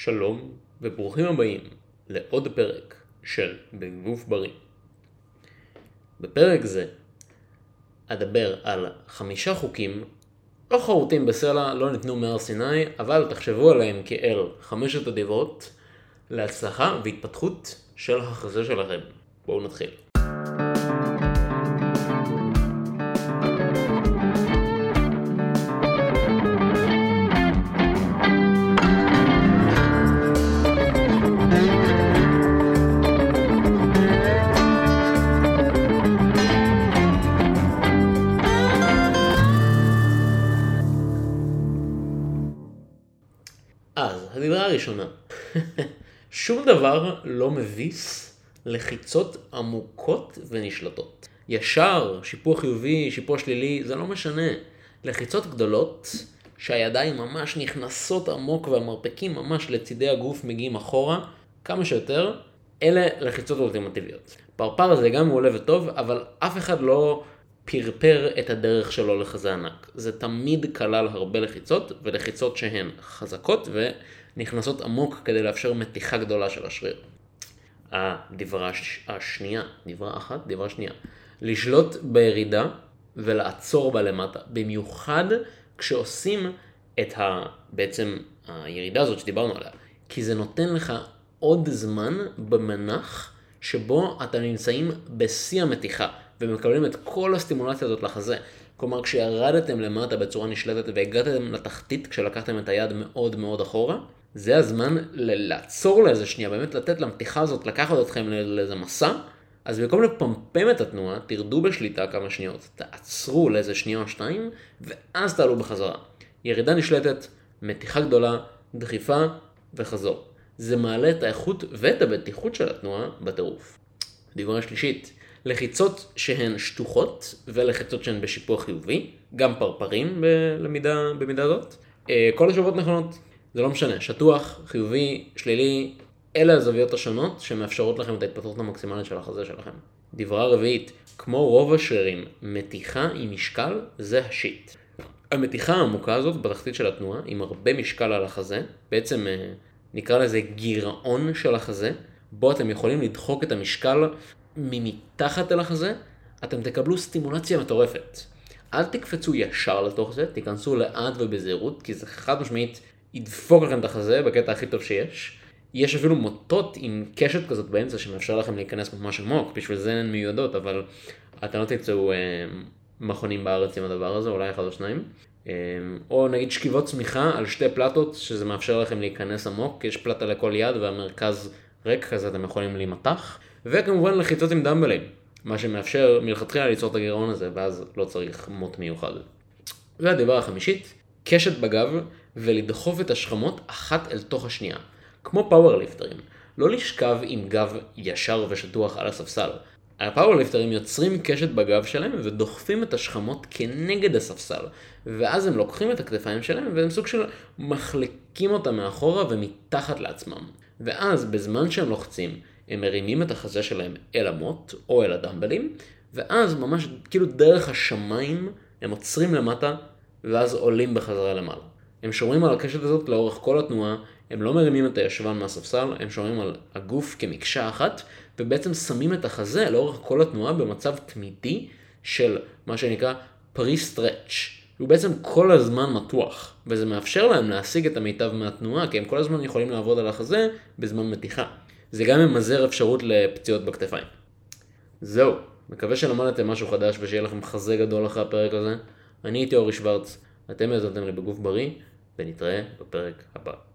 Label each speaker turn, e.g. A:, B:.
A: שלום וברוכים הבאים לעוד פרק של בגוף בריא. בפרק זה אדבר על חמישה חוקים לא חרוטים בסלע, לא ניתנו מהר סיני, אבל תחשבו עליהם כאל חמשת הדיברות להצלחה והתפתחות של החזה שלכם. בואו נתחיל. אז, הדיברה הראשונה. שום דבר לא מביס לחיצות עמוקות ונשלטות. ישר, שיפוע חיובי, שיפוע שלילי, זה לא משנה. לחיצות גדולות, שהידיים ממש נכנסות עמוק והמרפקים ממש לצידי הגוף מגיעים אחורה, כמה שיותר, אלה לחיצות אולטימטיביות. פרפר זה גם מעולה וטוב, אבל אף אחד לא פרפר את הדרך שלו לחזה ענק. זה תמיד כלל הרבה לחיצות, ולחיצות שהן חזקות ונכנסות עמוק כדי לאפשר מתיחה גדולה של השריר. הדברה הש... השנייה, דברה אחת, דברה שנייה, לשלוט בירידה ולעצור בה למטה, במיוחד כשעושים את ה... בעצם הירידה הזאת שדיברנו עליה, כי זה נותן לך עוד זמן במנח שבו אתם נמצאים בשיא המתיחה. ומקבלים את כל הסטימולציה הזאת לחזה. כלומר, כשירדתם למטה בצורה נשלטת והגעתם לתחתית כשלקחתם את היד מאוד מאוד אחורה, זה הזמן לעצור לאיזה שנייה, באמת לתת למתיחה הזאת, לקחת אתכם לאיזה מסע, אז במקום לפמפם את התנועה, תרדו בשליטה כמה שניות, תעצרו לאיזה שנייה או שתיים, ואז תעלו בחזרה. ירידה נשלטת, מתיחה גדולה, דחיפה וחזור. זה מעלה את האיכות ואת הבטיחות של התנועה בטירוף. דברה שלישית, לחיצות שהן שטוחות ולחיצות שהן בשיפוע חיובי, גם פרפרים במידה, במידה הזאת. אה, כל השאלות נכונות, זה לא משנה, שטוח, חיובי, שלילי, אלה הזוויות השונות שמאפשרות לכם את ההתפתחות המקסימלית של החזה שלכם. דברה רביעית, כמו רוב השרירים, מתיחה עם משקל זה השיט. המתיחה העמוקה הזאת בתחתית של התנועה, עם הרבה משקל על החזה, בעצם אה, נקרא לזה גירעון של החזה, בו אתם יכולים לדחוק את המשקל ממתחת אל החזה, אתם תקבלו סטימולציה מטורפת. אל תקפצו ישר לתוך זה, תיכנסו לאט ובזהירות, כי זה חד משמעית ידפוק לכם את החזה בקטע הכי טוב שיש. יש אפילו מוטות עם קשת כזאת באמצע שמאפשר לכם להיכנס ממש עמוק, בשביל זה הן מיועדות, אבל אתם לא תמצאו אה, מכונים בארץ עם הדבר הזה, אולי אחד או שניים. אה, או נגיד שכיבות צמיחה על שתי פלטות, שזה מאפשר לכם להיכנס עמוק, יש פלטה לכל יד והמרכז ריק כזה, אתם יכולים להימתח. וכמובן לחיצות עם דמבלים, מה שמאפשר מלכתחילה ליצור את הגירעון הזה, ואז לא צריך מוט מיוחד. והדבר החמישית, קשת בגב ולדחוף את השכמות אחת אל תוך השנייה. כמו פאוורליפטרים, לא לשכב עם גב ישר ושטוח על הספסל. הפאוורליפטרים יוצרים קשת בגב שלהם ודוחפים את השכמות כנגד הספסל, ואז הם לוקחים את הכתפיים שלהם והם סוג של מחלקים אותם מאחורה ומתחת לעצמם. ואז בזמן שהם לוחצים, הם מרימים את החזה שלהם אל המוט או אל הדמבלים, ואז ממש כאילו דרך השמיים הם עוצרים למטה, ואז עולים בחזרה למעלה. הם שומרים על הקשת הזאת לאורך כל התנועה, הם לא מרימים את הישבן מהספסל, הם שומרים על הגוף כמקשה אחת, ובעצם שמים את החזה לאורך כל התנועה במצב תמידי של מה שנקרא pre-stretch. הוא בעצם כל הזמן מתוח, וזה מאפשר להם להשיג את המיטב מהתנועה, כי הם כל הזמן יכולים לעבוד על החזה בזמן מתיחה. זה גם ממזער אפשרות לפציעות בכתפיים. זהו, מקווה שלמדתם משהו חדש ושיהיה לכם חזה גדול אחרי הפרק הזה. אני הייתי אורי שוורץ, אתם האזנתם בגוף בריא, ונתראה בפרק הבא.